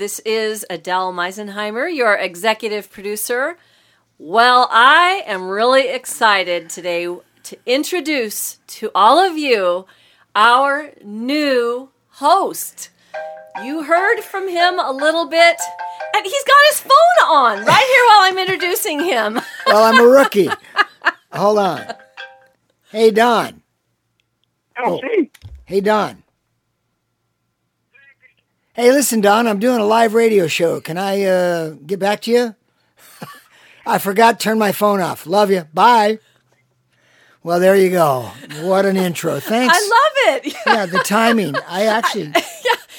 Hello, listeners. This is Adele Meisenheimer, your executive producer. Well, I am really excited today to introduce to all of you our new host. You heard from him a little bit, and he's got his phone on right here while I'm introducing him. Well, I'm a rookie. Hold on. Hey, Don. Oh, Hey, Don. Hey, listen, Don, I'm doing a live radio show. Can I uh, get back to you? I forgot to turn my phone off. Love you. Bye. Well, there you go. What an intro. Thanks. I love it. yeah, the timing. I actually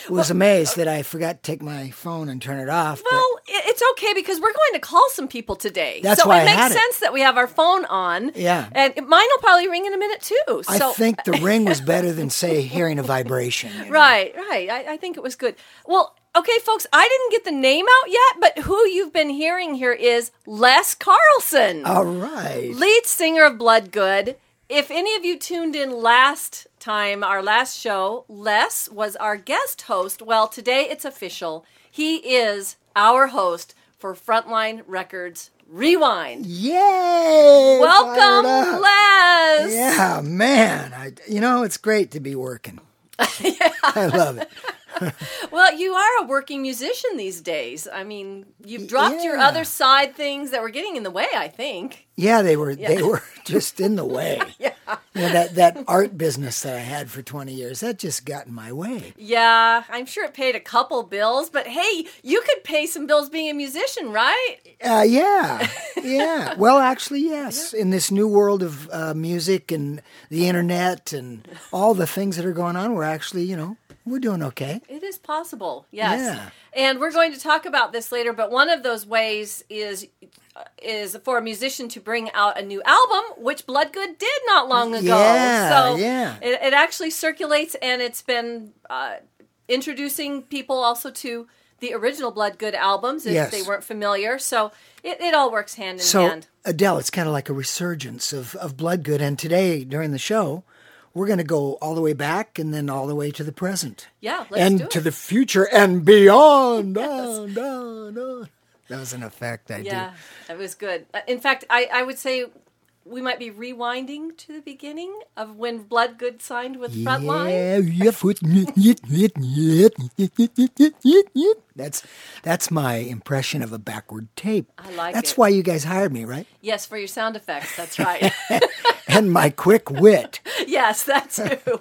was amazed that I forgot to take my phone and turn it off. Well, it's okay because we're going to call some people today. That's so why it I makes had it. sense that we have our phone on. Yeah. And mine will probably ring in a minute too. I think the ring was better than, say, hearing a vibration. you know? Right, right. I, I think it was good. Well, okay, folks, I didn't get the name out yet, but who you've been hearing here is Les Carlsen, All right. lead singer of Bloodgood. If any of you tuned in last time, our last show, Les was our guest host. Well, today it's official. He is our host for Frontline Records Rewind. Yay! Welcome. Les. Yeah, man. I, you know, it's great to be working. I love it. Well, you are a working musician these days. I mean, you've dropped your other side things that were getting in the way, I think. Yeah, they were they were just in the way. Yeah. You know, that that art business that I had for 20 years, that just got in my way. Yeah, I'm sure it paid a couple bills, but hey, you could pay some bills being a musician, right? Uh, yeah, yeah. Well, actually, yes. In this new world of uh, music and the internet and all the things that are going on, we're actually, you know, we're doing okay. It is possible, yes. Yeah. And we're going to talk about this later, but one of those ways is is for a musician to bring out a new album, which Bloodgood did not long ago. Yeah, so yeah. It, it actually circulates, and it's been uh, introducing people also to the original Bloodgood albums if Yes. they weren't familiar. So it, it all works hand in So, hand. Adele, it's kind of like a resurgence of, of Bloodgood. And today, during the show, we're going to go all the way back and then all the way to the present. Yeah, let's and do it. to the future and beyond. On, on, on. That was an effect I Yeah, that was good. Uh, In fact, I, I would say we might be rewinding to the beginning of when Bloodgood signed with Frontline. Yeah, yeah, That's that's my impression of a backward tape. I like That's it. why you guys hired me, right? Yes, for your sound effects. That's right. and my quick wit. yes, that's true.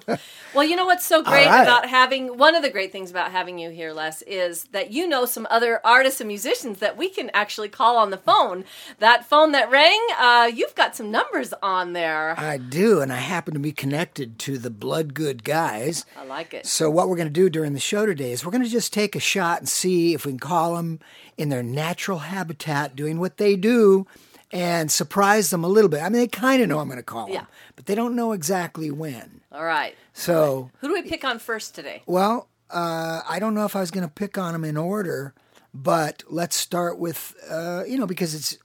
Well, you know what's so great right. about having one of the great things about having you here, Les, is that you know some other artists and musicians that we can actually call on the phone. That phone that rang, uh, you've got some numbers on there. I do, and I happen to be connected to the Bloodgood guys. I like it. So what we're going to do during the show today is we're going to just take a shot and see if we can call them in their natural habitat, doing what they do, and surprise them a little bit. I mean, they kind of know I'm going to call them, Yeah. but they don't know exactly when. All right. So, Who do we pick on first today? well, uh, I don't know if I was going to pick on them in order, but let's start with, uh, you know, because it's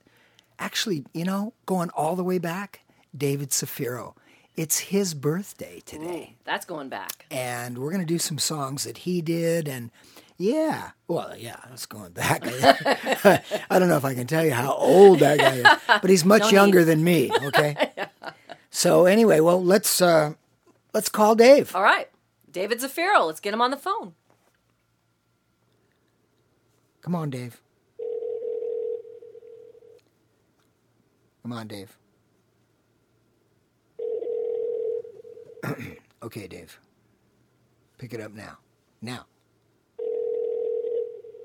actually, you know, going all the way back, David Zaffiro. It's his birthday today. That's going back. and we're going to do some songs that he did and yeah well yeah it's going back i don't know if i can tell you how old that guy is but he's much No younger than me okay so anyway well let's uh let's call dave All right. David Zaffiro, let's get him on the phone. come on dave come on dave okay dave pick it up now now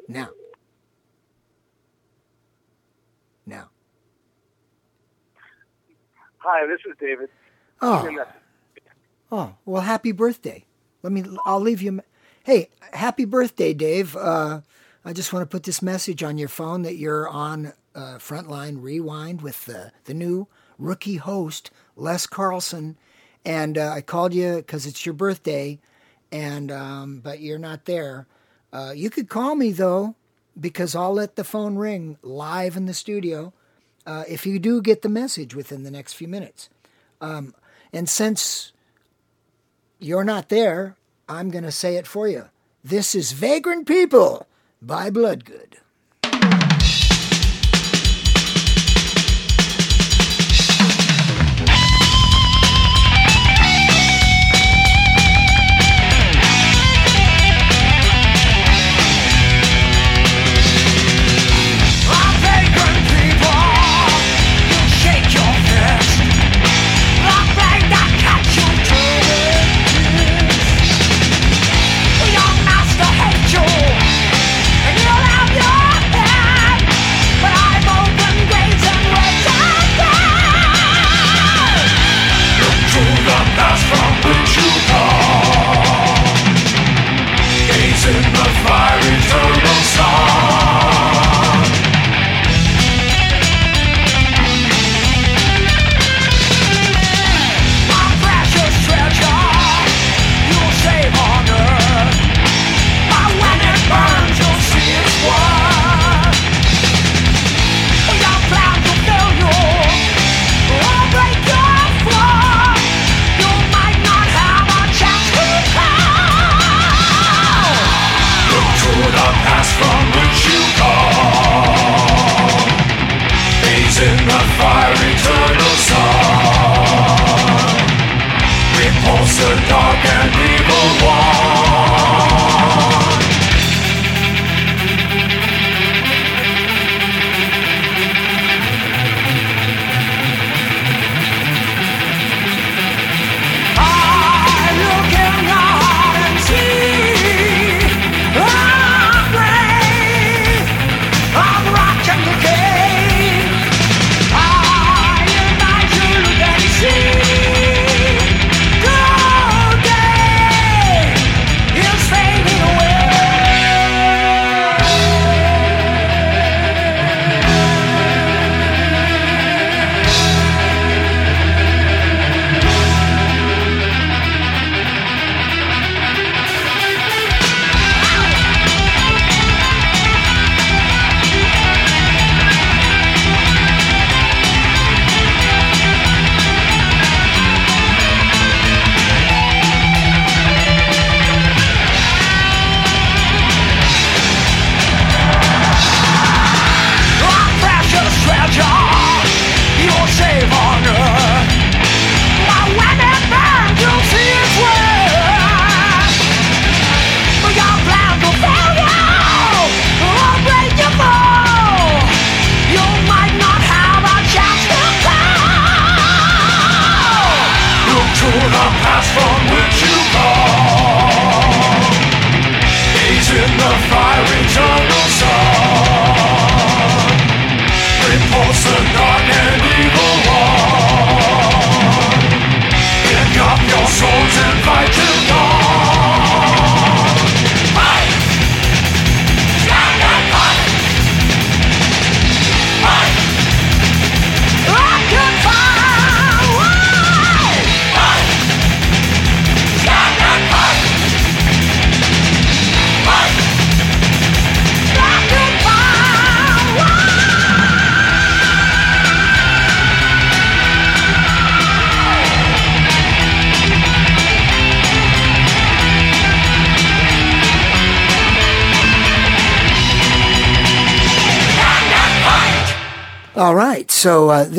now now Hi, this is David. Oh, oh, well, happy birthday. Let me, I'll leave you. Hey, happy birthday, Dave. Uh, I just want to put this message on your phone that you're on uh, Frontline Rewind with the, the new rookie host, Les Carlsen. And uh, I called you because it's your birthday, and um, but you're not there. Uh, you could call me, though, because I'll let the phone ring live in the studio uh, if you do get the message within the next few minutes. Um, and since you're not there, I'm going to say it for you. This is Vagrant People by Bloodgood.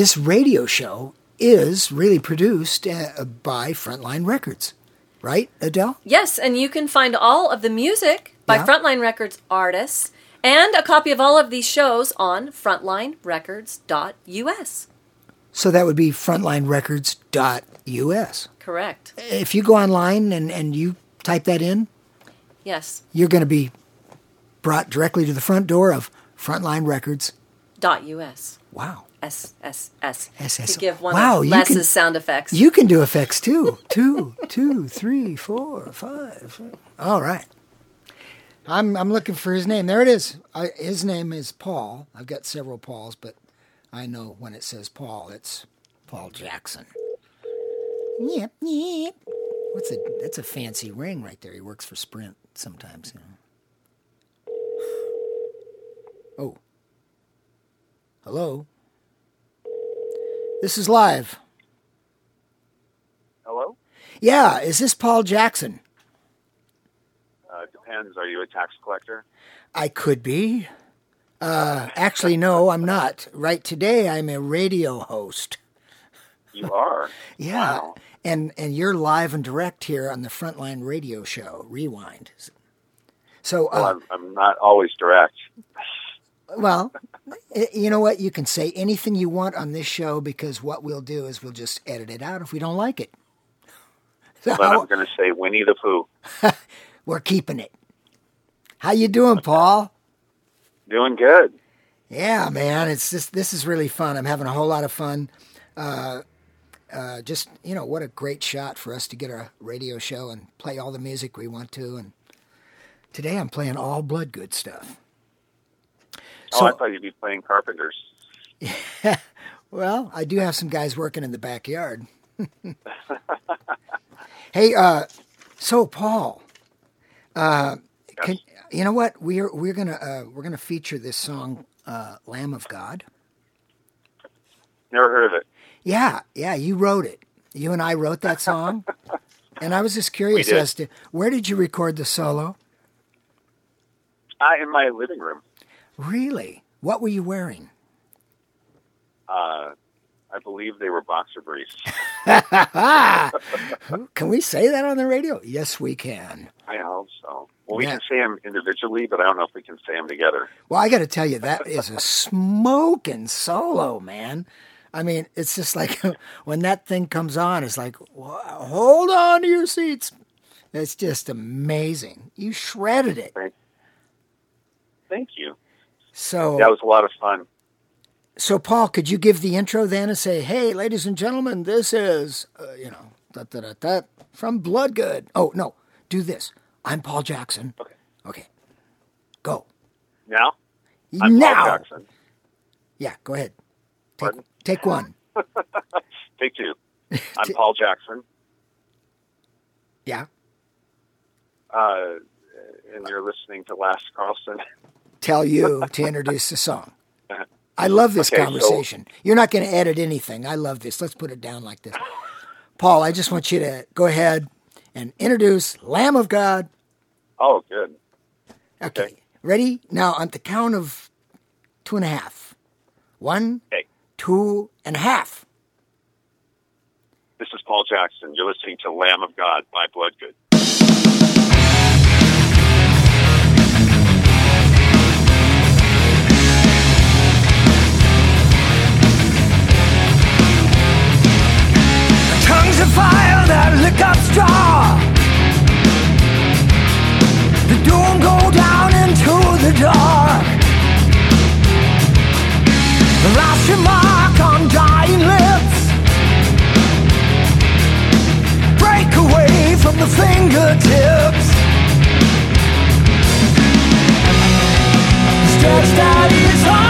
This radio show is really produced uh, by Frontline Records, right, Adele? Yes, and you can find all of the music by Yeah. Frontline Records artists and a copy of all of these shows on frontlinerecords.us. So that would be frontlinerecords.us. Correct. If you go online and, and you type that in, Yes. you're going to be brought directly to the front door of Frontline Records. Dot .us. Wow. S S S. SS. To give one Wow, of you Les's can- sound effects. You can do effects too. Two, two, three, four, five. All right. I'm I'm looking for his name. There it is. I, his name is Paul. I've got several Pauls, but I know when it says Paul, it's Paul Jackson. Yep, yep. What's a that's a fancy ring right there. He works for Sprint sometimes. You know. Oh. Hello. This is live. Hello? Yeah, is this Paul Jackson? Uh, depends. Are you a tax collector? I could be. Uh, actually, no, I'm not. Right today, I'm a radio host. You are. Yeah, Wow. and and you're live and direct here on the Frontline Radio Show, Rewind. So, Well, uh, I'm, I'm not always direct. Well, you know what? You can say anything you want on this show because what we'll do is we'll just edit it out if we don't like it. So But I'm going to say Winnie the Pooh. we're keeping it. How you doing, Paul? Doing good. Yeah, man, it's just this is really fun. I'm having a whole lot of fun. Uh, uh, just you know, what a great shot for us to get a radio show and play all the music we want to. And today I'm playing all Bloodgood stuff. Oh, I thought you'd be playing Carpenters. Yeah. Well, I do have some guys working in the backyard. hey, uh, so Paul, uh, can, you know what? We're we're gonna uh, we're gonna feature this song, uh, "Lamb of God." Never heard of it. Yeah, yeah, you wrote it. You and I wrote that song, and I was just curious as to where did you record the solo? Uh, in my living room. Really? What were you wearing? Uh, I believe they were boxer briefs. Can we say that on the radio? Yes, we can. I hope so. Well, we Yeah. can say them individually, but I don't know if we can say them together. Well, I got to tell you, that is a smoking solo, man. I mean, it's just like when that thing comes on, it's like, hold on to your seats. It's just amazing. You shredded it. Thank you. So, That was a lot of fun. so Paul, could you give the intro then and say, "Hey, ladies and gentlemen, this is, uh, you know, da da da da from Bloodgood." Oh no, do this. I'm Paul Jackson. Okay. Okay, go Now, I'm now. Paul Jackson. Yeah, go ahead. Take, take one. Take two. I'm Paul Jackson, Yeah. uh, and you're listening to Last Carlsen. tell you to introduce the song. Uh-huh. I love this Okay, so- conversation. You're not going to edit anything. I love this. Let's put it down like this. Paul, I just want you to go ahead and introduce Lamb of God. Oh, good. Okay. Okay. Ready? Now, on the count of two and a half. One, Okay. two and a half. This is Paul Jackson. You're listening to Lamb of God by Bloodgood. Dark. Last remark on dying lips. Break away from the fingertips. Stretched out his arms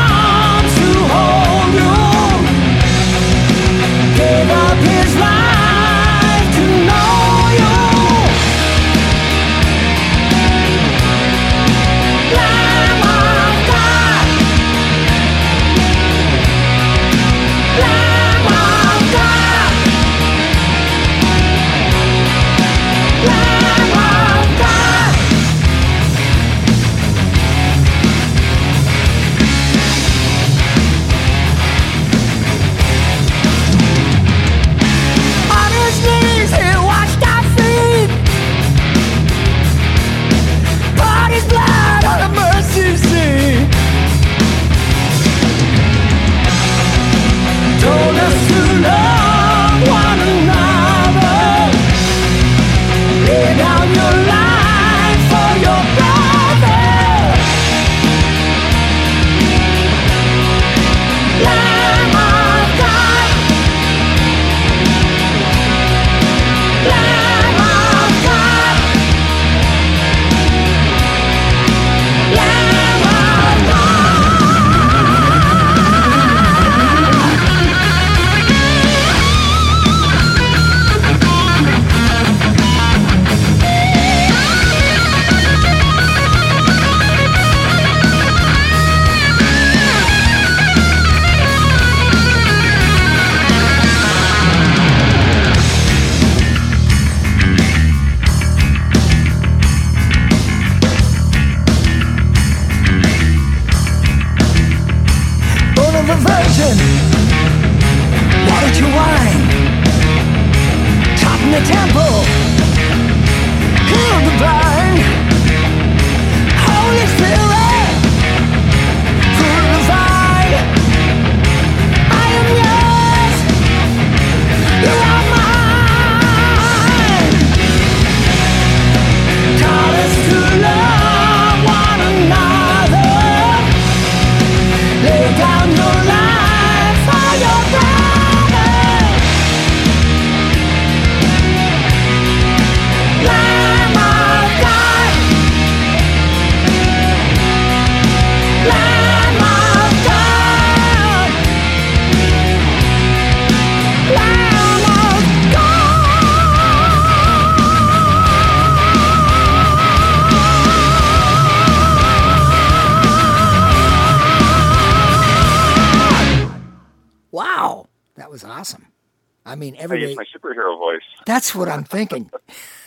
That's what I'm thinking.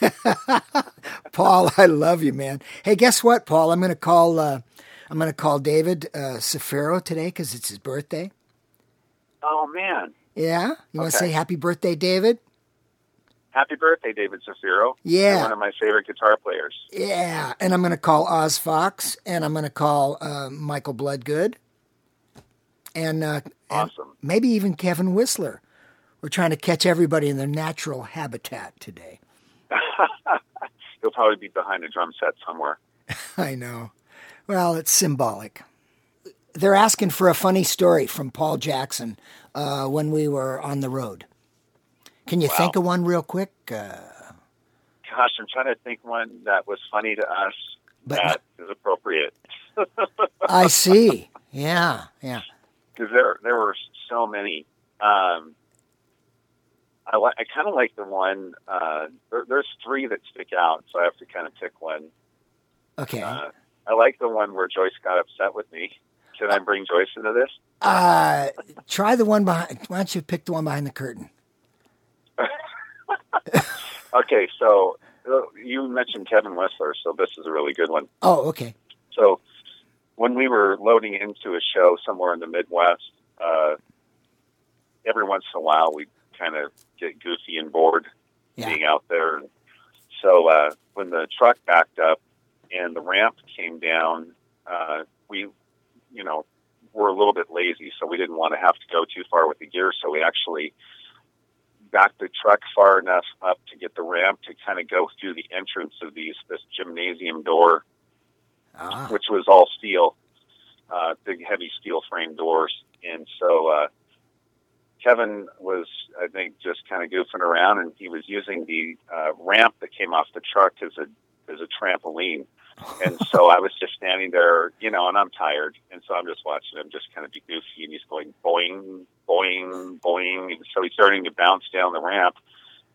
Paul, I love you, man. Hey, guess what, Paul? I'm going to call. Uh, I'm going to call David uh, Zaffiro today because it's his birthday. Oh man! Yeah, you want to Okay. say happy birthday, David? Happy birthday, David Zaffiro. Yeah. One of my favorite guitar players. Yeah, and I'm going to call Oz Fox, and I'm going to call uh, Michael Bloodgood, and, uh, and Awesome. maybe even Kevin Whistler. We're trying to catch everybody in their natural habitat today. He'll probably be behind a drum set somewhere. I know. Well, it's symbolic. They're asking for a funny story from Paul Jackson uh, when we were on the road. Can you think of one real quick? Uh, Gosh, I'm trying to think one that was funny to us But that is appropriate. I see. Yeah, yeah. because there there were so many. Um, I li- I kind of like the one. Uh, there, there's three that stick out, so I have to kind of pick one. Okay. Uh, I like the one where Joyce got upset with me. Can I bring Joyce into this? Uh, try the one behind. Why don't you pick the one behind the curtain? Okay, so uh, you mentioned Kevin Whistler, so this is a really good one. Oh, okay. So when we were loading into a show somewhere in the Midwest, uh, every once in a while we kind of get goofy and bored Yeah. being out there. So uh, when the truck backed up and the ramp came down, uh, we, you know, were a little bit lazy, so we didn't want to have to go too far with the gear. So we actually backed the truck far enough up to get the ramp to kind of go through the entrance of these this gymnasium door Ah, which was all steel, uh, big heavy steel frame doors. And so uh, Kevin was, I think, just kind of goofing around, and he was using the uh, ramp that came off the truck as a as a trampoline. And so I was just standing there, you know, and I'm tired, and so I'm just watching him just kind of be goofy, and he's going boing, boing, boing, and so he's starting to bounce down the ramp.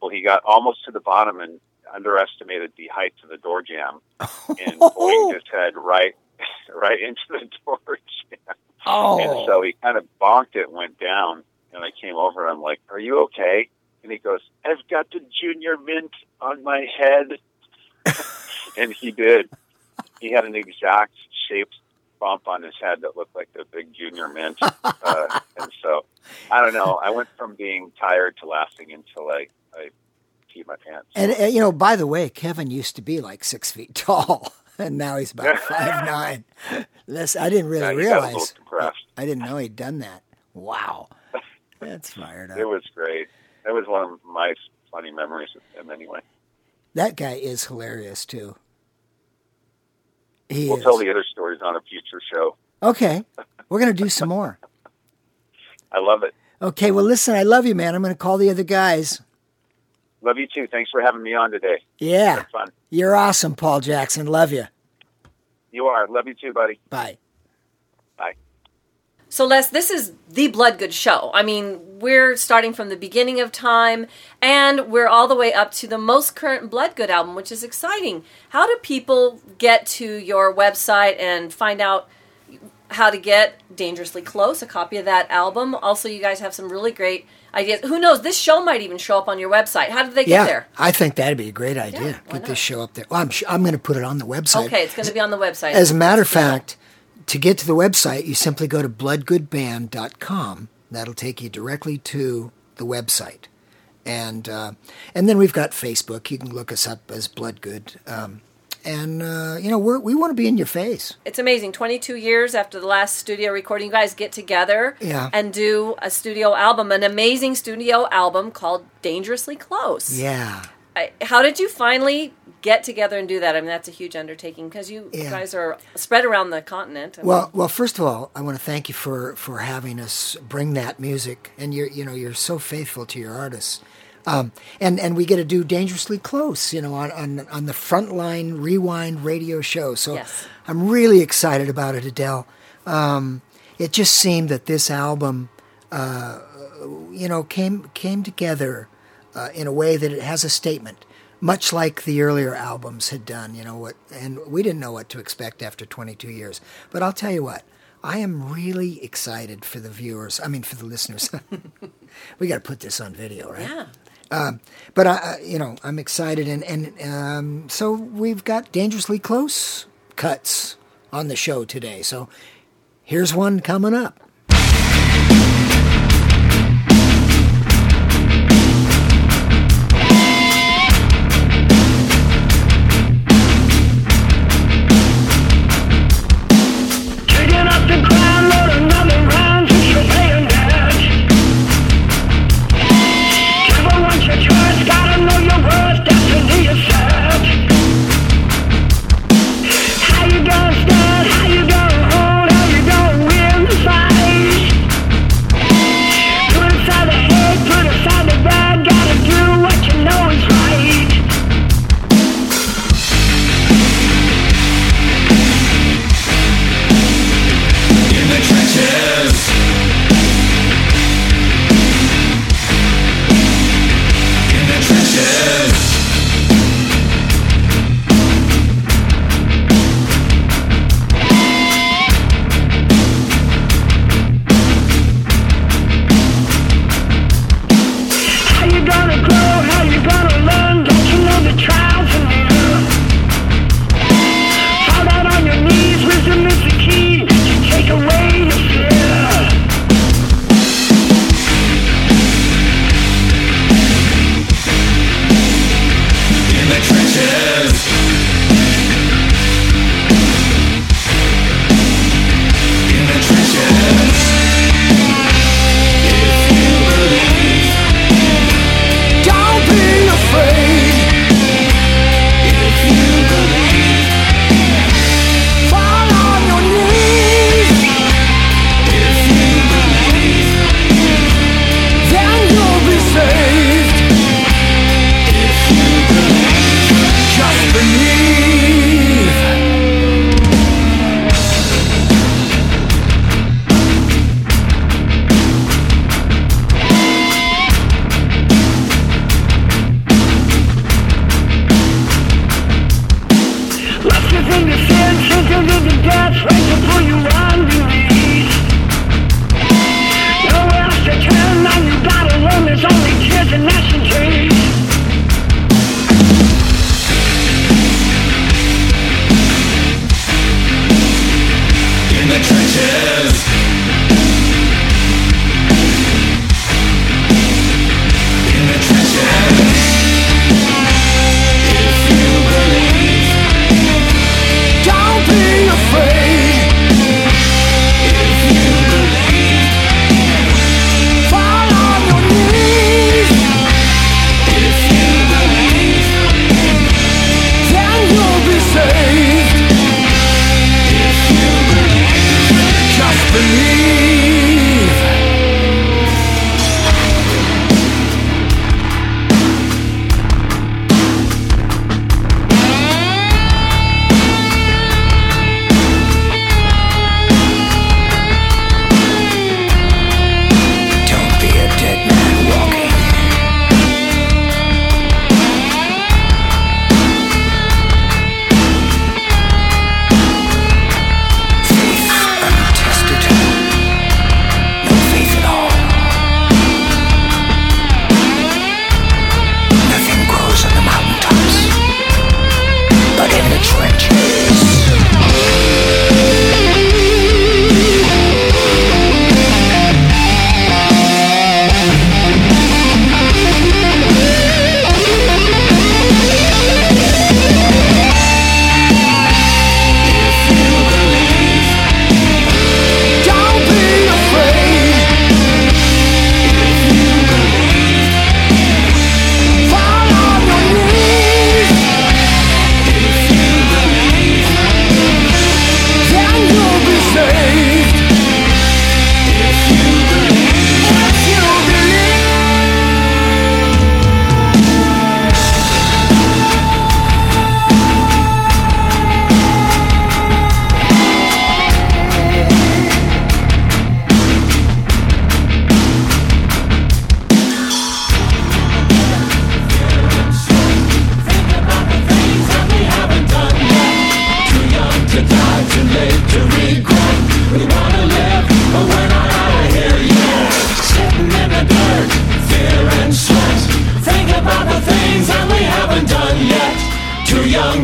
Well, he got almost to the bottom and underestimated the height of the door jam and boinged his head right right into the door jam. Oh. And so he kind of bonked it went down. And I came over and I'm like, Are you okay? And he goes, I've got the junior mint on my head. and he did. He had an exact shaped bump on his head that looked like the big junior mint. Uh, and so I don't know. I went from being tired to laughing until I, I peed my pants. and, and you know, by the way, Kevin used to be like six feet tall, and now he's about five nine. Listen, I didn't really he got a little realize. I didn't know he'd done that. Wow, that's fired up. It was great. That was one of my funny memories of him anyway. That guy is hilarious too. He We'll is. tell the other stories on a future show. Okay, we're gonna do some more. I love it. Okay, well, listen, I love you, man. I'm gonna call the other guys. Love you too. Thanks for having me on today. Yeah, fun. you're awesome, Paul Jackson. Love you. You are. Love you too, buddy. Bye. Bye. So, Les, this is the Bloodgood show. I mean, we're starting from the beginning of time and we're all the way up to the most current Bloodgood album, which is exciting. How do people get to your website and find out how to get Dangerously Close, a copy of that album? Also, you guys have some really great ideas. Who knows? This show might even show up on your website. How did they get Yeah, there? I think that'd be a great idea. Yeah, Get not? this show up there. Well, I'm sh- I'm going to put it on the website. Okay, it's going to be on the website. As a matter of fact, to get to the website, you simply go to bloodgoodband.com. That'll take you directly to the website, and uh, and then we've got Facebook. You can look us up as Bloodgood, um, and uh, you know we're, we want to be in your face. It's amazing. 22 years after the last studio recording, you guys get together Yeah. and do a studio album, an amazing studio album called Dangerously Close. Yeah. I, how did you finally get together and do that? I mean, that's a huge undertaking because you Yeah. guys are spread around the continent. I Well, well, first of all, I want to thank you for, for having us bring that music, and you're you know you're so faithful to your artists, um, and and we get to do dangerously close, you know, on on, on the frontline rewind radio show. So Yes. I'm really excited about it, Adele. Um, it just seemed that this album, uh, you know, came came together uh, in a way that it has a statement, much like the earlier albums had done. You know what, and we didn't know what to expect after 22 years. But I'll tell you what, I am really excited for the viewers. I mean, for the listeners. we got to put this on video, right? Yeah. Um, but I, you know, I'm excited, and and um, so we've got dangerously close cuts on the show today. So here's one coming up.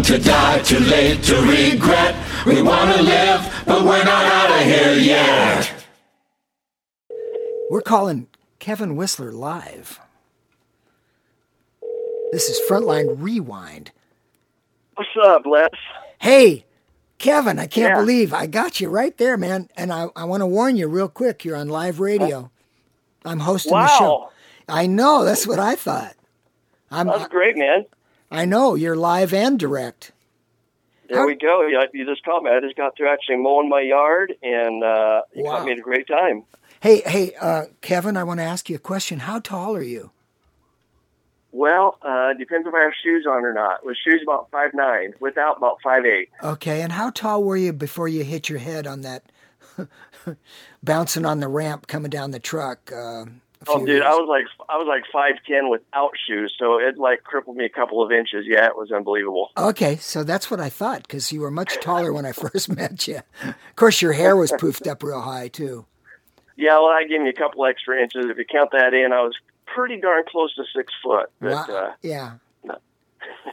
To die, too late to regret. We wanna live, but we're not out of here yet. We're calling Kevin Whistler live. This is Frontline Rewind. What's up, Les? Hey, Kevin, I can't Yeah. believe I got you right there, man. And I, I want to warn you real quick you're on live radio. I'm hosting the show. I know, that's what I thought. I'm, That's great, man. I know, you're live and direct. There How- we go. You, you just caught me. I just got through actually mowing my yard, and uh, you Wow. caught me at a great time. Hey, hey, uh, Kevin, I want to ask you a question. How tall are you? Well, uh, depends if I have shoes on or not. With shoes, about five nine. Without, about five eight. Okay, and how tall were you before you hit your head on that bouncing on the ramp coming down the truck? Uh, Oh, dude, years- I was like I was like five ten without shoes, so it like crippled me a couple of inches. Yeah, it was unbelievable. Okay, so that's what I thought because you were much taller when I first met you. Of course, your hair was poofed up real high too. Yeah, well, I gave me a couple extra inches. If you count that in, I was pretty darn close to six foot. But Wow. uh, yeah. no.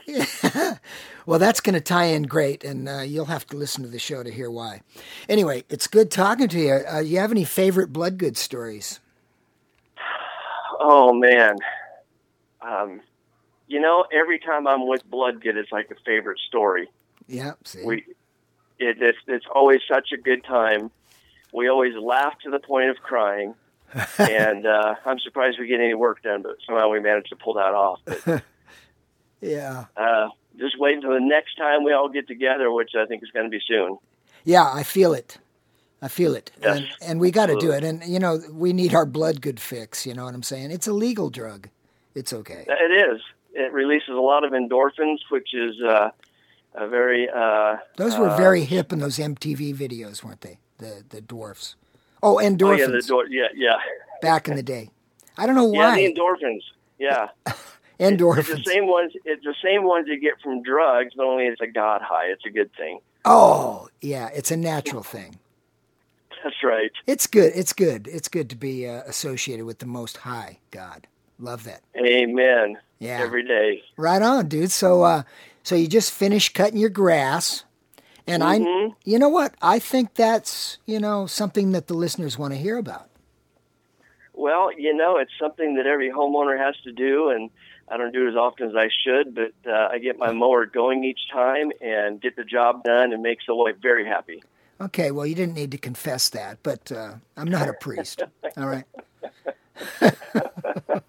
well, that's going to tie in great, and uh, you'll have to listen to the show to hear why. Anyway, it's good talking to you. Uh, you have any favorite Bloodgood stories? Oh man, um, you know, every time I'm with Bloodgood, it's like a favorite story. Yeah, see. We, it, it's it's always such a good time. We always laugh to the point of crying, and uh, I'm surprised we get any work done, but somehow we managed to pull that off. But, yeah. uh, just wait until the next time we all get together, which I think is going to be soon. Yeah, I feel it. I feel it. Yes, and, and we got to do it. And, you know, we need our Bloodgood fix. You know what I'm saying? It's a legal drug. It's okay. It is. It releases a lot of endorphins, which is uh, a very uh, Those were uh, very hip in those MTV videos, weren't they? The the dwarfs. Oh, endorphins. Oh, yeah, the door, yeah, yeah, back in the day. I don't know why. yeah, the endorphins. Yeah, endorphins. it's the same ones. It's the same ones you get from drugs, but only it's a god high. It's a good thing. Oh, yeah, it's a natural thing. That's right. It's good. It's good. It's good to be uh, associated with the Most High God. Love that. Amen. Yeah. Every day. Right on, dude. So, uh, so you just finished cutting your grass, and I, you know what? I think that's you know something that the listeners want to hear about. Well, you know, it's something that every homeowner has to do, and I don't do it as often as I should, but uh, I get my mower going each time and get the job done and makes the wife very happy. Okay, well, you didn't need to confess that, but uh, I'm not a priest. All right.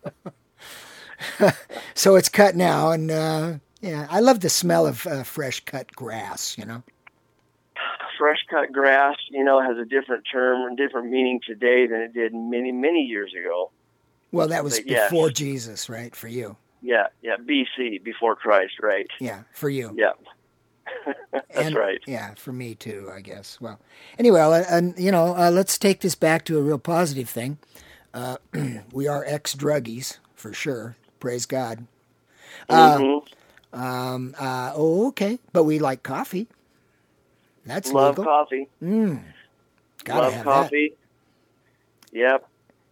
so it's cut now, and uh, yeah, I love the smell of uh, fresh cut grass. You know. Fresh cut grass, you know, has a different term and different meaning today than it did many, many years ago. Well, that was But yes. before Jesus, right? For you. Yeah, yeah, BC, before Christ, right? Yeah, for you. Yeah. That's And- right. Yeah, for me too, I guess. Well, anyway, uh, and you know, uh, let's take this back to a real positive thing. Uh, we are ex druggies for sure. Praise God. Mhm. Um, uh, oh, okay, but we like coffee. That's Love legal. coffee. Gotta Love have coffee. Yep.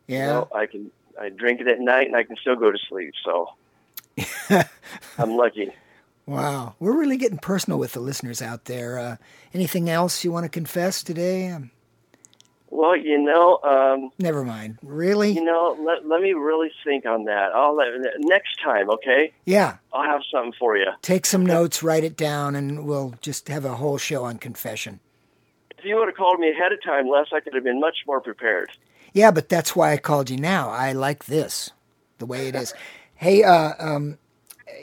Yeah. No, I can I drink it at night and I can still go to sleep. So I'm lucky. Wow, we're really getting personal with the listeners out there. Uh, anything else you want to confess today? Um, Well, you know, um, never mind. Really? you know, let, let me really think on that. I'll let, next time, okay? yeah. I'll have something for you. Take some notes, write it down, and we'll just have a whole show on confession. If you would have called me ahead of time, Les, I could have been much more prepared. Yeah, but that's why I called you now. I like this, the way it is. hey, uh, um,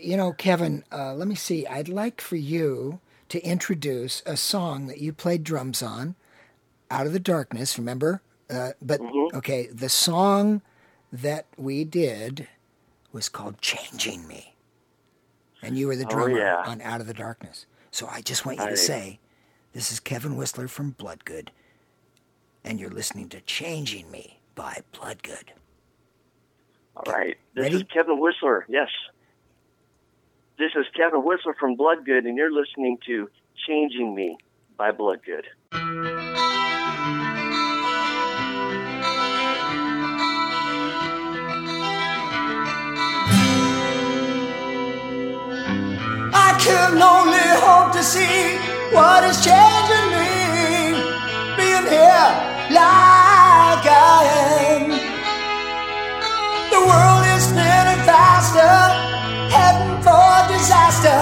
you know, Kevin, uh, let me see. I'd like for you to introduce a song that you played drums on, "Out of the Darkness." Remember? Uh, but okay, the song that we did was called "Changing Me," and you were the Oh, drummer yeah. on "Out of the Darkness." So I just want you to say, "This is Kevin Whistler from Bloodgood." and you're listening to Changing Me by Bloodgood. All right. This Ready? is Kevin Whistler. Yes. This is Kevin Whistler from Bloodgood, and you're listening to Changing Me by Bloodgood. I can only hope to see what is changing me. Being here like I am. The world is for disaster.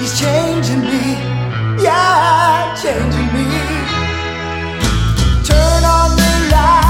He's changing me, yeah, changing me. Turn on the light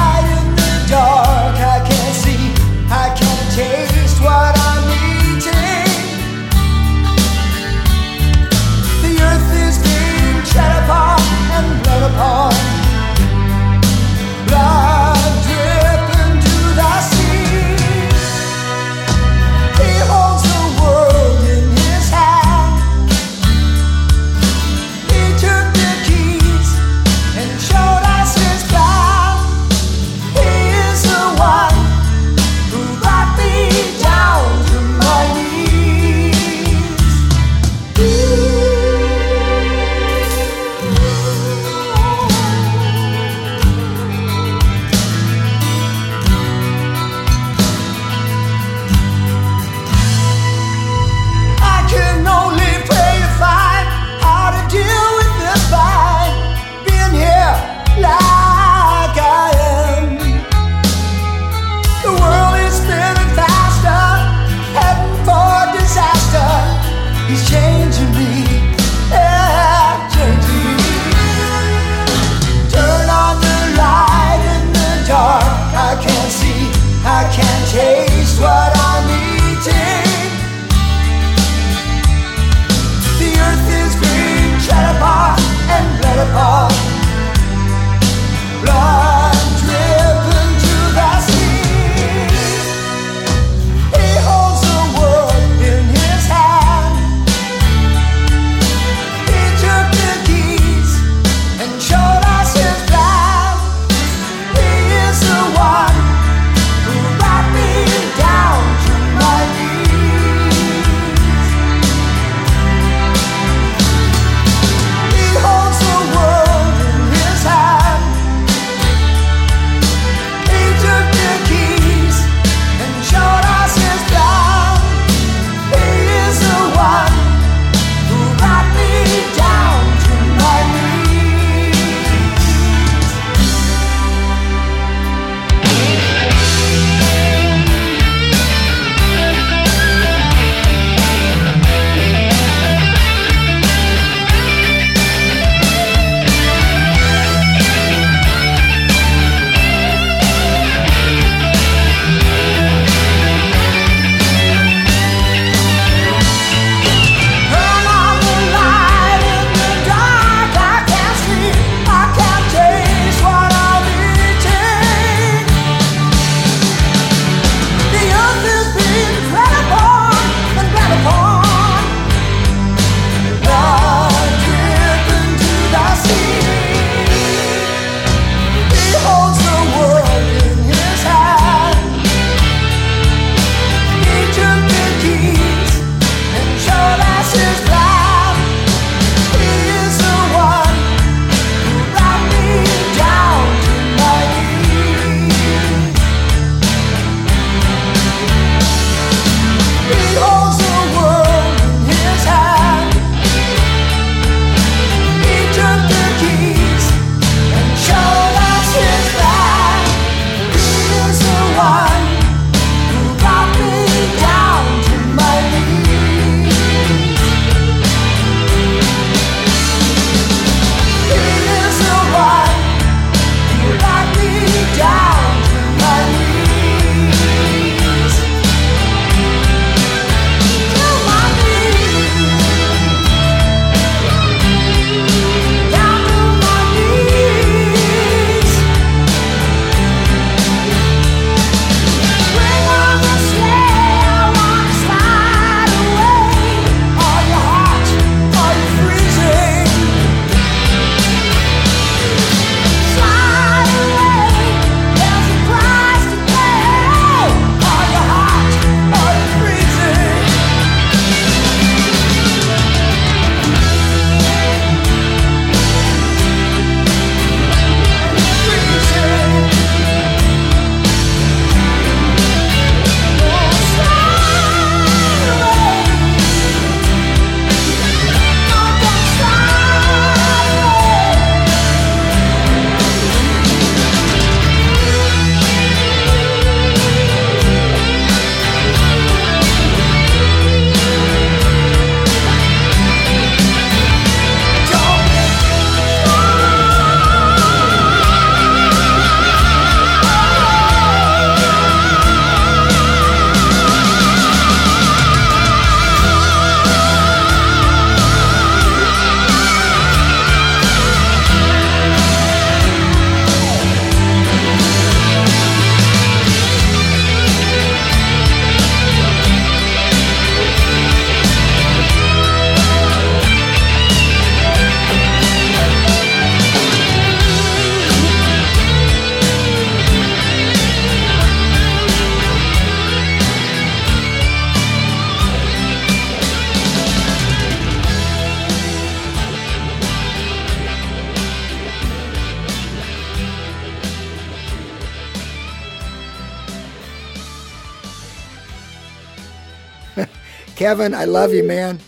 Kevin, I love you, man.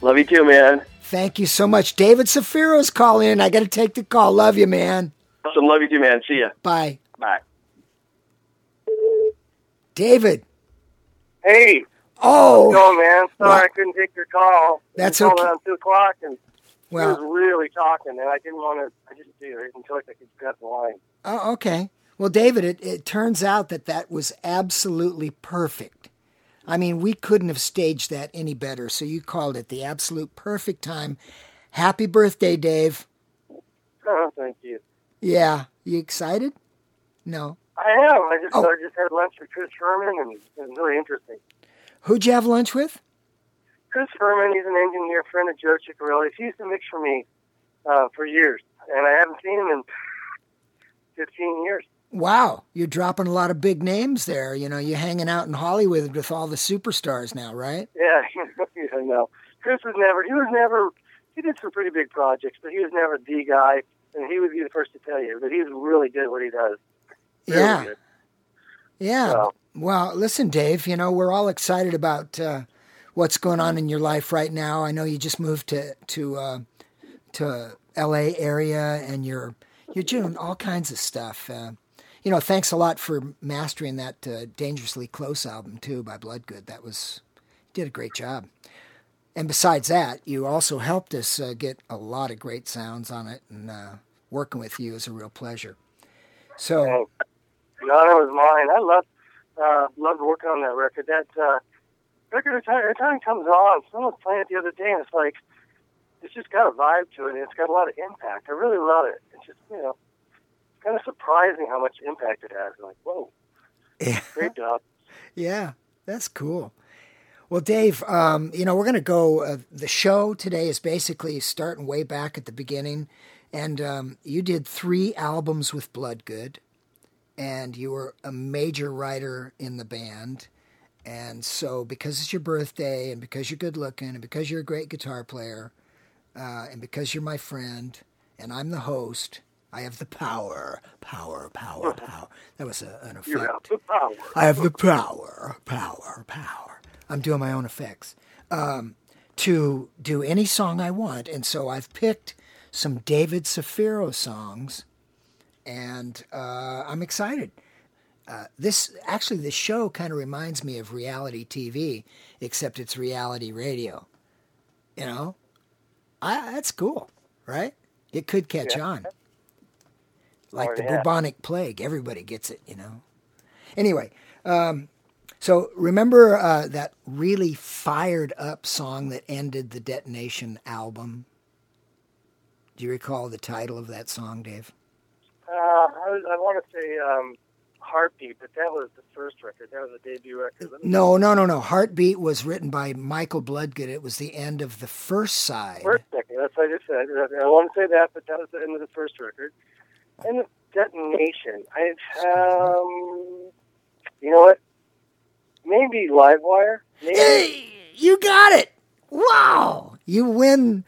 Love you too, man. Thank you so much. David Zaffiro's calling in. I got to take the call. Love you, man. Awesome. Love you too, man. See ya. Bye. Bye. David. Hey, Oh, no, man. Sorry Well- I couldn't take your call. That's you called okay. around two o'clock, and he was really talking, and I didn't want to. I just didn't feel like I could cut the line. oh, okay. Well, David, it, it turns out that that was absolutely perfect. I mean, we couldn't have staged that any better. So you called it the absolute perfect time. Happy birthday, Dave. Oh, thank you. Yeah. You excited? No. I am. I just Oh. I just had lunch with Chris Furman, and it was really interesting. Who'd you have lunch with? Chris Furman, he's an engineer, friend of Joe Chiccarelli's. He used to mix for me uh, for years, and I haven't seen him in 15 years. Wow, you're dropping a lot of big names there. You know, you're hanging out in Hollywood with all the superstars now, right? Yeah, yeah, no. Chris was never, he was never, he did some pretty big projects, but he was never the guy, and he would be the first to tell you, but he's really good at what he does. Really yeah, good. yeah. So- Well, listen, Dave. You know, we're all excited about uh, what's going on in your life right now. I know you just moved to to uh, to L.A. area, and you're you're doing all kinds of stuff. Uh, you know, thanks a lot for mastering that uh, "Dangerously Close" album too by Bloodgood. That was did a great job. And besides that, you also helped us uh, get a lot of great sounds on it, and uh, working with you is a real pleasure. So. And the honor was mine. I loved, uh, loved working on that record. That uh, record, every time, it comes on, someone was playing it the other day, and it's like, it's just got a vibe to it, and it's got a lot of impact. I really love it. It's just, you know, kind of surprising how much impact it has. Like, whoa, Yeah. great job. Yeah, that's cool. Well, Dave, um, you know, we're going to go. Uh, the show today is basically starting way back at the beginning. And um, you did three albums with Bloodgood, and you were a major writer in the band. And so, because it's your birthday, and because you're good looking, and because you're a great guitar player, uh, and because you're my friend, and I'm the host, I have the power, power, power, power. That was a, an effect. You have the power. I have the power, power, power. I'm doing my own effects um, to do any song I want, and so I've picked some David Zaffiro songs, and uh, I'm excited. Uh, this actually, the show kind of reminds me of reality TV, except it's reality radio. You know, I, that's cool, right? It could catch on, like Oh, the yeah. bubonic plague. Everybody gets it, you know. Anyway, um, so remember uh, that really fired up song that ended the Detonation album? Do you recall the title of that song, Dave? Uh, I, was, I want to say um, Heartbeat, but that was the first record. That was the debut record. No, no, no, no. Heartbeat was written by Michael Bloodgood. It was the end of the first side. First record. That's what I just said. I want to say that, but that was the end of the first record. And the detonation. I um, you know what? Maybe Livewire. Maybe. Hey, you got it! Wow, you win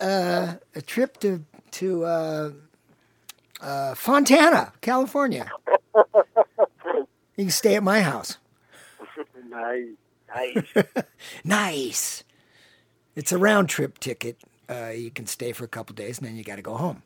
uh, a trip to to uh, uh, Fontana, California. You can stay at my house. nice, nice. Nice. It's a round trip ticket. Uh, you can stay for a couple days and then you got to go home.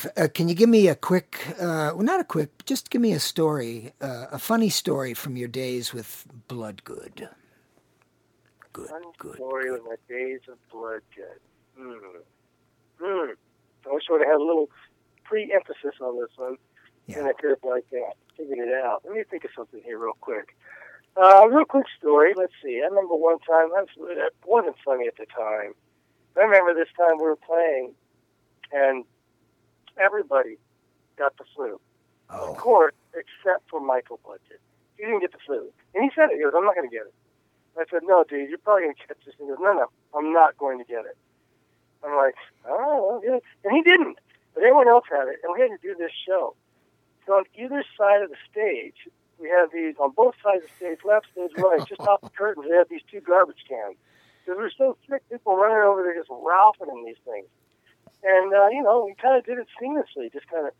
Dave, uh, can you give me a quick, uh, well, not a quick, just give me a story, uh, a funny story from your days with Bloodgood. Good, Funny good. story with my days of blood good. Hmm. Hmm. I wish I would have had a little pre-emphasis on this one, and Yeah. I could have like uh, figured it out. Let me think of something here real quick. Uh, real quick story. Let's see. I remember one time. I was, it wasn't funny at the time. I remember this time we were playing, and everybody got the flu. Oh. Of course, except for Michael Bloodgood. He didn't get the flu. And he said it. He goes, I'm not going to get it. I said, no, dude, you're probably going to catch this. And he goes, no, no, I'm not going to get it. I'm like, oh, yeah. And he didn't. But everyone else had it. And we had to do this show. So on either side of the stage, we had these, on both sides of the stage, left stage, right, just off the curtains, we had these two garbage cans. Because we were so sick, people running over there just ralphing in these things. And, uh, you know, we kind of did it seamlessly, just kind of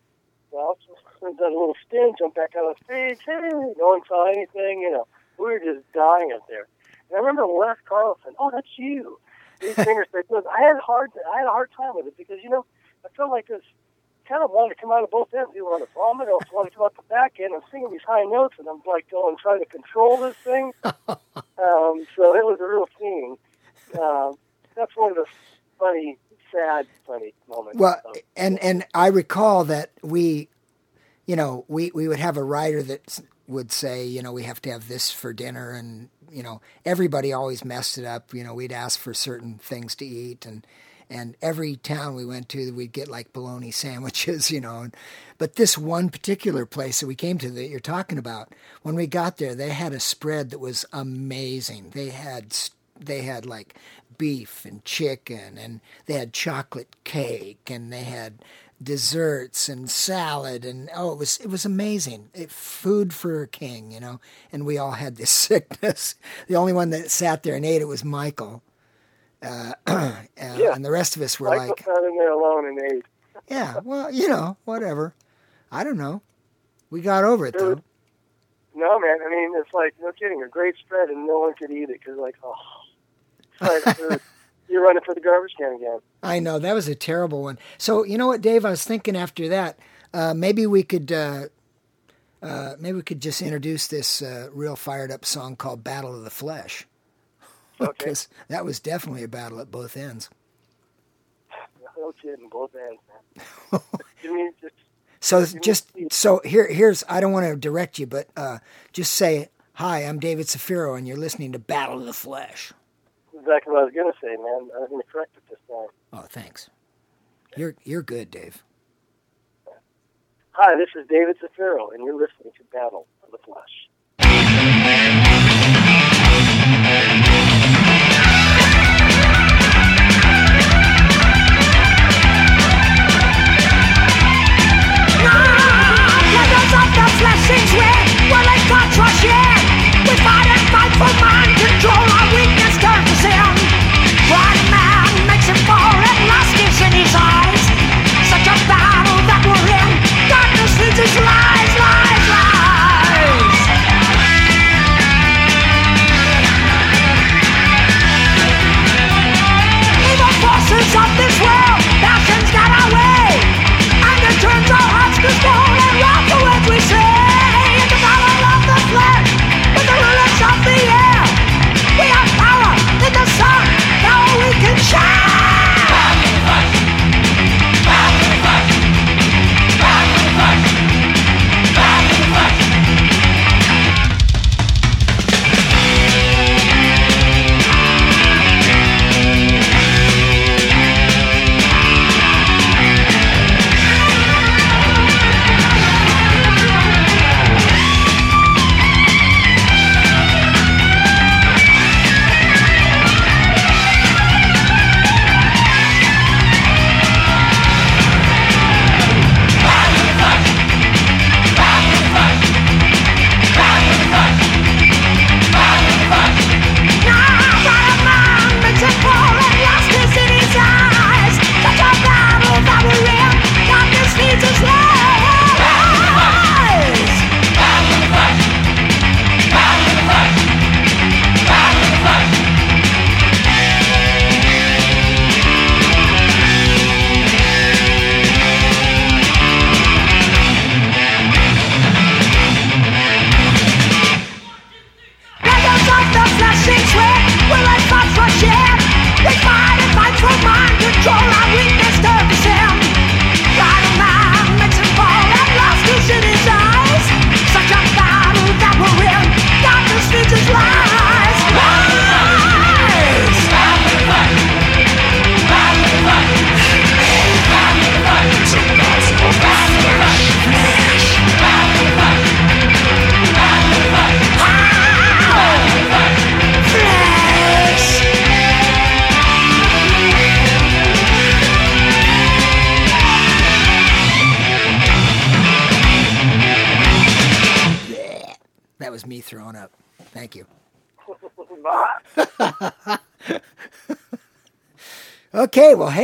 well, does a little spin, jump back on the stage. Hey, no one saw anything. You know, we were just dying up there. And I remember Les Carlsen. Oh, that's you. These fingers. Look, I had a hard, I had a hard time with it because you know, I felt like this kind of wanted to come out of both ends. You want to vomit, or want to come out the back end. I'm singing these high notes, and I'm like going trying to control this thing. um, so it was a real scene. Um, that's one of the funny, sad, funny moments. well, of- and and I recall that we, you know, we we would have a writer that would say, you know, we have to have this for dinner, and you know, everybody always messed it up. You know, we'd ask for certain things to eat, and and every town we went to, we'd get like bologna sandwiches, you know. And, but this one particular place that we came to that you're talking about, when we got there, they had a spread that was amazing. They had they had like beef and chicken, and they had chocolate cake, and they had desserts and salad, and oh, it was it was amazing. It, food for a king, you know. And we all had this sickness. The only one that sat there and ate it was Michael. Uh, uh, And the rest of us were Michael like, sat in there alone and ate. yeah, well, you know, whatever. I don't know. We got over it though. No, man. I mean, it's like no kidding. A great spread, and no one could eat it because, like, oh, like, uh, you're running for the garbage can again. I know that was a terrible one. So you know what, Dave? I was thinking after that, uh, maybe we could, uh, uh, maybe we could just introduce this uh, real fired up song called "Battle of the Flesh," Okay. because that was definitely a battle at both ends. No kidding, both ends, man. just So just so here, here's I don't want to direct you, but uh, just say hi. I'm David Zaffiro, and you're listening to "Battle of the Flesh." Exactly what I was gonna say, man. I was gonna correct it this time. Oh, thanks. You're you're good, Dave. Hi, this is David Zaffiro, and you're listening to Battle of the Flesh. Brothers of the flesh is red, well they can't trust yet. We fight and fight for mind control, our weakness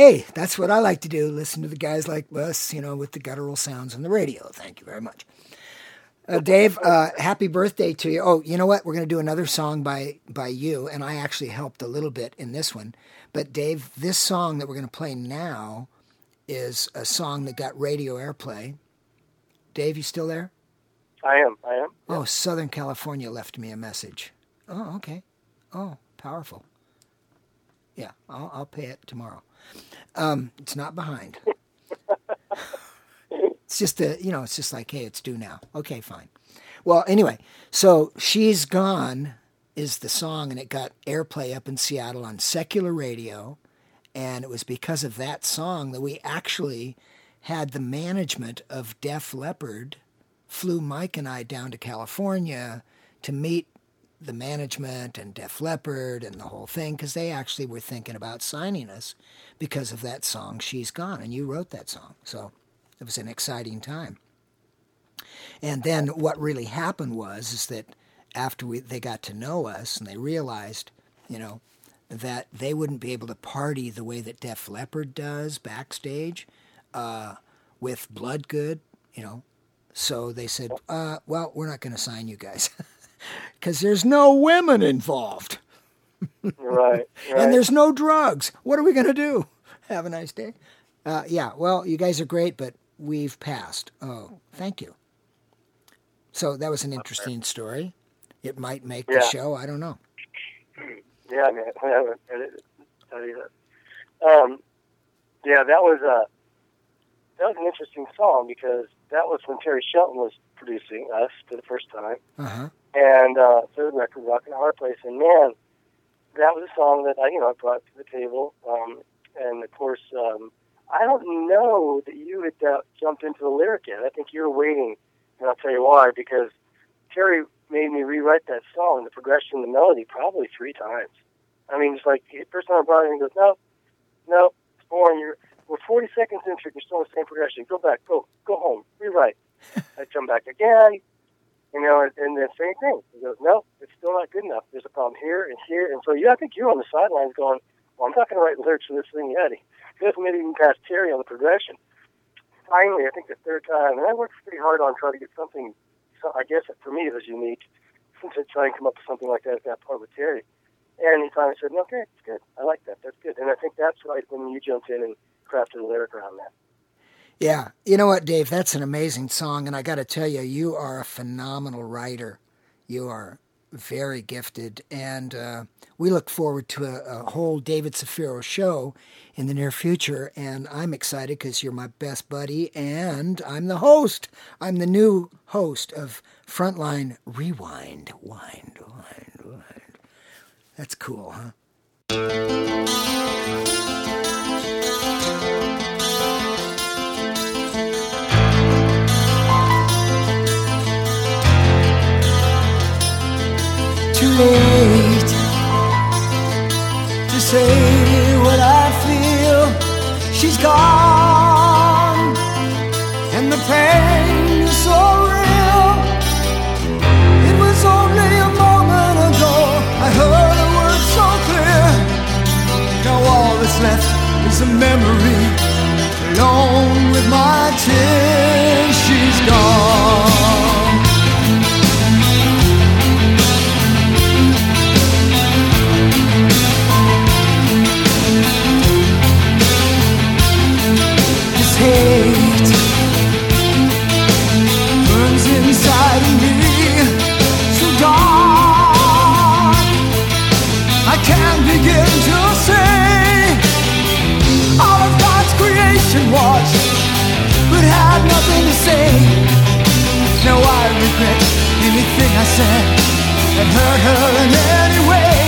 hey, that's what I like to do. Listen to the guys like us, you know, with the guttural sounds on the radio. Thank you very much. Uh, Dave, uh, happy birthday to you. Oh, you know what? We're going to do another song by by you, and I actually helped a little bit in this one. But Dave, this song that we're going to play now is a song that got radio airplay. Dave, you still there? I am. I am. Oh, Southern California left me a message. Oh, okay. Oh, powerful. Yeah, I'll, I'll pay it tomorrow. Um, it's not behind. it's just a, you know, it's just like, hey, it's due now. Okay, fine. Well, anyway, so she's gone is the song, and it got airplay up in Seattle on secular radio, and it was because of that song that we actually had the management of Def Leppard flew Mike and I down to California to meet the management and Def Leppard and the whole thing because they actually were thinking about signing us because of that song "She's Gone," and you wrote that song, so it was an exciting time. And then what really happened was is that after we they got to know us and they realized, you know, that they wouldn't be able to party the way that Def Leppard does backstage uh, with Bloodgood, you know. So they said, uh, "Well, we're not going to sign you guys because there's no women involved Right. right. and there's no drugs. What are we going to do? Have a nice day." Uh, yeah, well, you guys are great, but we've passed. Oh, thank you. So that was an interesting story. It might make the show. I don't know. Yeah, man. I haven't I didn't tell that. Um, yeah, that was a that was an interesting song because that was when Terry Shelton was producing us for the first time, Uh huh. And uh, third record, Rock and a Hard Place, and man, that was a song that I you know I brought to the table, um, and of course, um, I don't know that you had uh, jumped into the lyric yet. I think you were waiting, and I'll tell you why because Terry made me rewrite that song, the progression, the melody, probably three times. I mean, it's like the first time I brought it, he goes, "No, no, it's boring. You're we're 40 seconds into it. You're still in the same progression. Go back. Go go home. Rewrite." I come back again, you know, and, and the same thing. He goes, "No, it's still not good enough. There's a problem here and here." And so, yeah, I think you're on the sidelines going, "Well, I'm not going to write lyrics for this thing yet." He doesn't even pass Terry on the progression. Finally, I think the third time, and I worked pretty hard on trying to get something. So I guess for me it was unique since I tried to come up with something like that at that point with Terry. And he finally said, "Okay, it's good. I like that. That's good." And I think that's right when you jumped in and crafted a lyric around that. Yeah. You know what, Dave? That's an amazing song. And I got to tell you, you are a phenomenal writer. You are very gifted. And uh, we look forward to a, a whole David Zaffiro show in the near future. And I'm excited because you're my best buddy. And I'm the host. I'm the new host of Frontline Rewind. Wind, wind, wind. That's cool, huh? Late to say what I feel. She's gone, and the pain is so real. It was only a moment ago I heard a word so clear. Now all that's left is a memory, alone with my tears. She's gone. Regret anything I said that hurt her in any way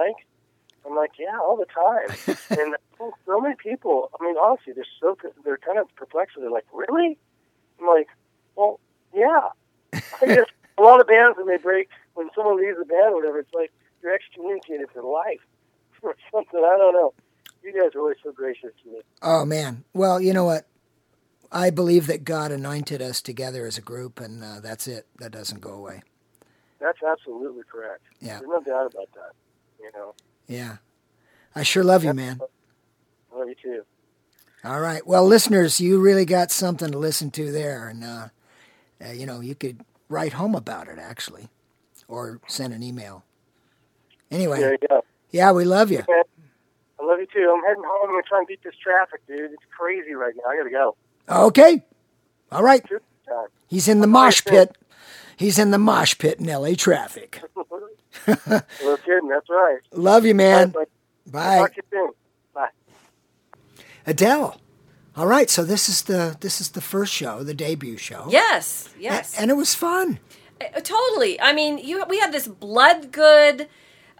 talk to Les and Mike?" I'm like, "Yeah, all the time." and so many people. I mean, honestly, they're so they're kind of perplexed. They're like, "Really?" I'm like, "Well, yeah." I guess a lot of bands when they break, when someone leaves the band or whatever, it's like you're excommunicated for life or something. I don't know. You guys are always so gracious to me. Oh man. Well, you know what? I believe that God anointed us together as a group, and uh, that's it. That doesn't go away. That's absolutely correct. Yeah. There's no doubt about that. You know, Yeah. I sure love you, man. Love you too. All right. Well, listeners, you really got something to listen to there, and uh, uh, you know you could write home about it actually, or send an email. Anyway, There you go. yeah, we love you. I love you too. I'm heading home. I'm gonna try and beat this traffic, dude. It's crazy right now. I gotta go. Okay. All right. He's in the mosh pit. He's in the mosh pit in LA traffic. No kidding. That's right. Love you, man. All right. Bye. Talk to you soon. Bye. Adele. All right, so this is the this is the first show, the debut show. Yes, A- yes. And it was fun. Uh, Totally. I mean, you we had this Bloodgood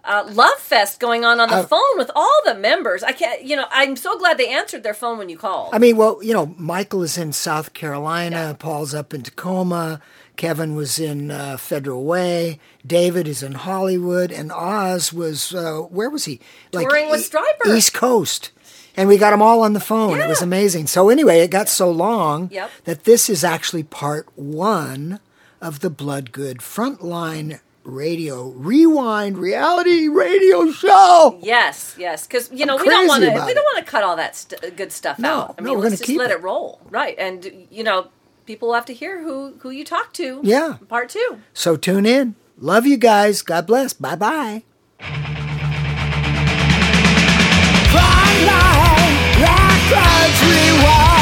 uh, love fest going on on the Uh, phone with all the members. I can't, you know, I'm so glad they answered their phone when you called. I mean, well, you know, Michael is in South Carolina, Yeah. Paul's up in Tacoma, Kevin was in uh, Federal Way, David is in Hollywood, and Oz was uh, where was he? Touring with Stryper. East Coast. And we got them all on the phone. It was amazing. So anyway, it got so long Yep. that this is actually part one of the Bloodgood Frontline Radio Rewind Reality Radio Show. yes, yes, because you know we don't want to we don't want to cut all that st- good stuff No, out. I no, mean, we're let's gonna keep let it. it. roll, right? And you know, people will have to hear who who you talk to. Yeah. Part two. So tune in. Love you guys. God bless. Bye bye. Like,